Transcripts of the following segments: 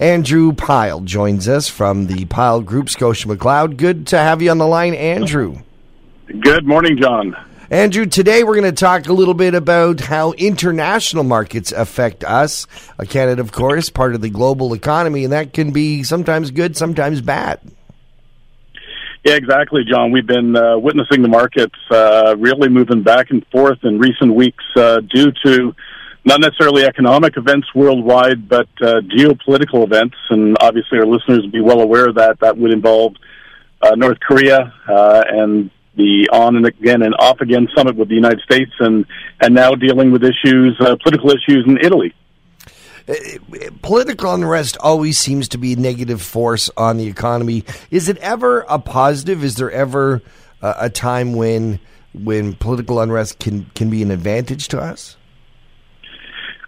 Andrew Pyle joins us from the Pyle Group, Scotia McLeod. Good to have you on the line, Andrew. Good morning, John. Andrew, today we're going to talk a little bit about how international markets affect us. Uh, Canada, of course, part of the global economy, and that can be sometimes good, sometimes bad. Yeah, exactly, John. We've been uh, witnessing the markets uh, really moving back and forth in recent weeks uh, due to not necessarily economic events worldwide, but uh, geopolitical events. And obviously, our listeners will be well aware that. That would involve uh, North Korea uh, and the on and again and off again summit with the United States, and and now dealing with issues, uh, political issues in Italy. Uh, political unrest always seems to be a negative force on the economy. Is it ever a positive? Is there ever a time when when political unrest can can be an advantage to us?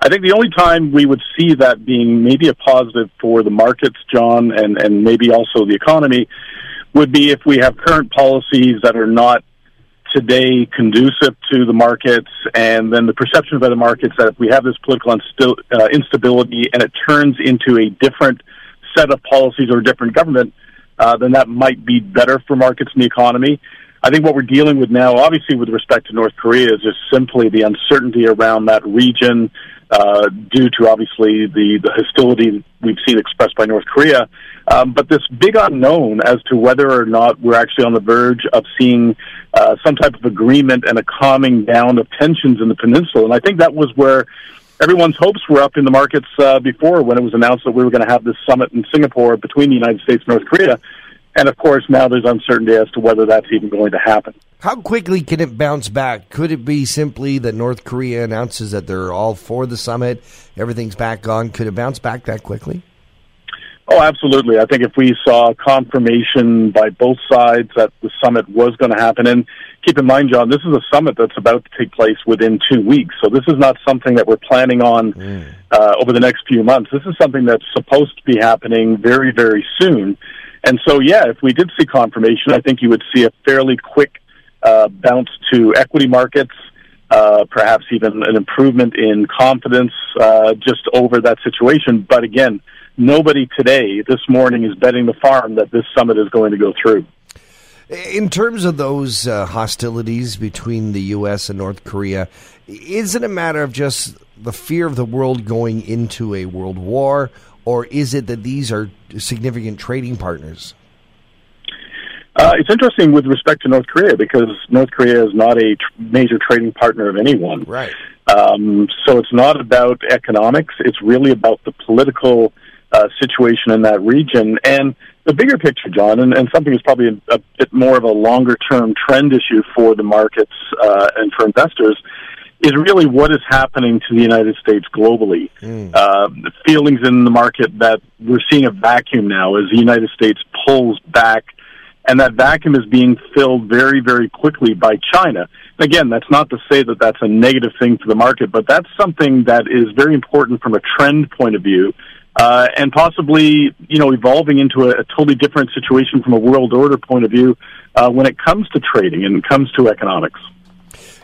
I think the only time we would see that being maybe a positive for the markets, John, and, and maybe also the economy, would be if we have current policies that are not today conducive to the markets, and then the perception by the markets that if we have this political instil- uh, instability and it turns into a different set of policies or a different government, uh, then that might be better for markets and the economy. I think what we're dealing with now, obviously with respect to North Korea, is just simply the uncertainty around that region, uh, due to obviously the, the hostility we've seen expressed by North Korea. Um, but this big unknown as to whether or not we're actually on the verge of seeing uh, some type of agreement and a calming down of tensions in the peninsula. And I think that was where everyone's hopes were up in the markets uh, before when it was announced that we were going to have this summit in Singapore between the United States and North Korea. And of course, now there's uncertainty as to whether that's even going to happen. How quickly can it bounce back? Could it be simply that North Korea announces that they're all for the summit, everything's back on? Could it bounce back that quickly? Oh, absolutely. I think if we saw confirmation by both sides that the summit was going to happen, and keep in mind, John, this is a summit that's about to take place within two weeks. So this is not something that we're planning on mm. uh, over the next few months. This is something that's supposed to be happening very, very soon. And so, yeah, if we did see confirmation, I think you would see a fairly quick uh, bounce to equity markets, uh, perhaps even an improvement in confidence uh, just over that situation. But again, nobody today, this morning, is betting the farm that this summit is going to go through. In terms of those uh, hostilities between the U.S. and North Korea, is it a matter of just the fear of the world going into a world war, or is it that these are significant trading partners? Uh, it's interesting with respect to North Korea because North Korea is not a tr- major trading partner of anyone. Right. Um, so it's not about economics. It's really about the political uh, situation in that region and the bigger picture, John, and, and something that's probably a, a, bit more of a longer term trend issue for the markets uh, and for investors is really what is happening to the United States globally. Mm. Uh, feelings in the market that we're seeing a vacuum now as the United States pulls back, and that vacuum is being filled very, very quickly by China. Again, that's not to say that that's a negative thing for the market, but that's something that is very important from a trend point of view. Uh, and possibly, you know, evolving into a, a, totally different situation from a world order point of view uh, when it comes to trading and comes to economics.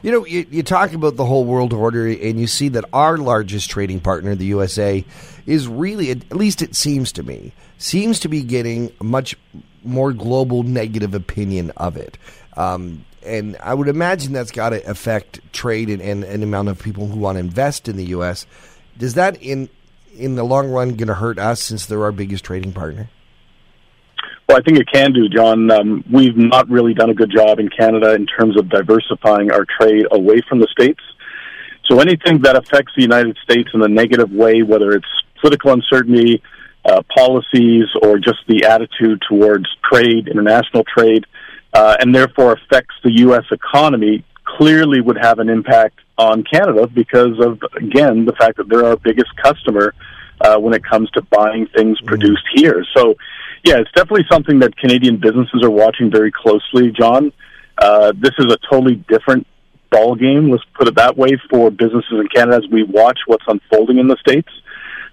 You know, you, you, talk about the whole world order, and you see that our largest trading partner, the USA, is really, at least it seems to me, seems to be getting much more global negative opinion of it. Um, and I would imagine that's got to affect trade and, and, and amount of people who want to invest in the U.S. Does that, in in the long run, going to hurt us since they're our biggest trading partner? Well, I think it can do, John. Um, we've not really done a good job in Canada in terms of diversifying our trade away from the States. So anything that affects the United States in a negative way, whether it's political uncertainty, uh, policies, or just the attitude towards trade, international trade, uh, and therefore affects the U.S. economy, clearly would have an impact on Canada because of, again, the fact that they're our biggest customer uh, when it comes to buying things mm-hmm. produced here. So yeah, it's definitely something that Canadian businesses are watching very closely, John. Uh, this is a totally different ball game. Let's put it that way for businesses in Canada as we watch what's unfolding in the states.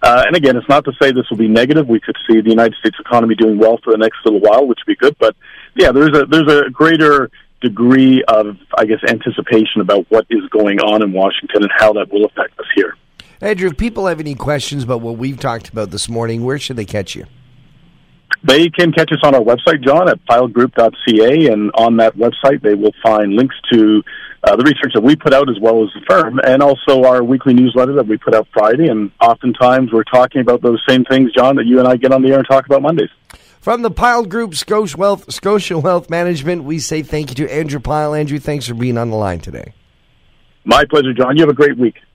Uh, and again, it's not to say this will be negative. We could see the United States economy doing well for the next little while, which would be good. But yeah, there's a there's a greater degree of, I guess, anticipation about what is going on in Washington and how that will affect us here. Andrew, if people have any questions about what we've talked about this morning, where should they catch you? They can catch us on our website, John, at pylegroup.ca, and on that website they will find links to uh, the research that we put out as well as the firm, and also our weekly newsletter that we put out Friday. And oftentimes we're talking about those same things, John, that you and I get on the air and talk about Mondays. From the Pyle Group, Scotia Wealth, Scotia Wealth Management, we say thank you to Andrew Pyle. Andrew, thanks for being on the line today. My pleasure, John. You have a great week.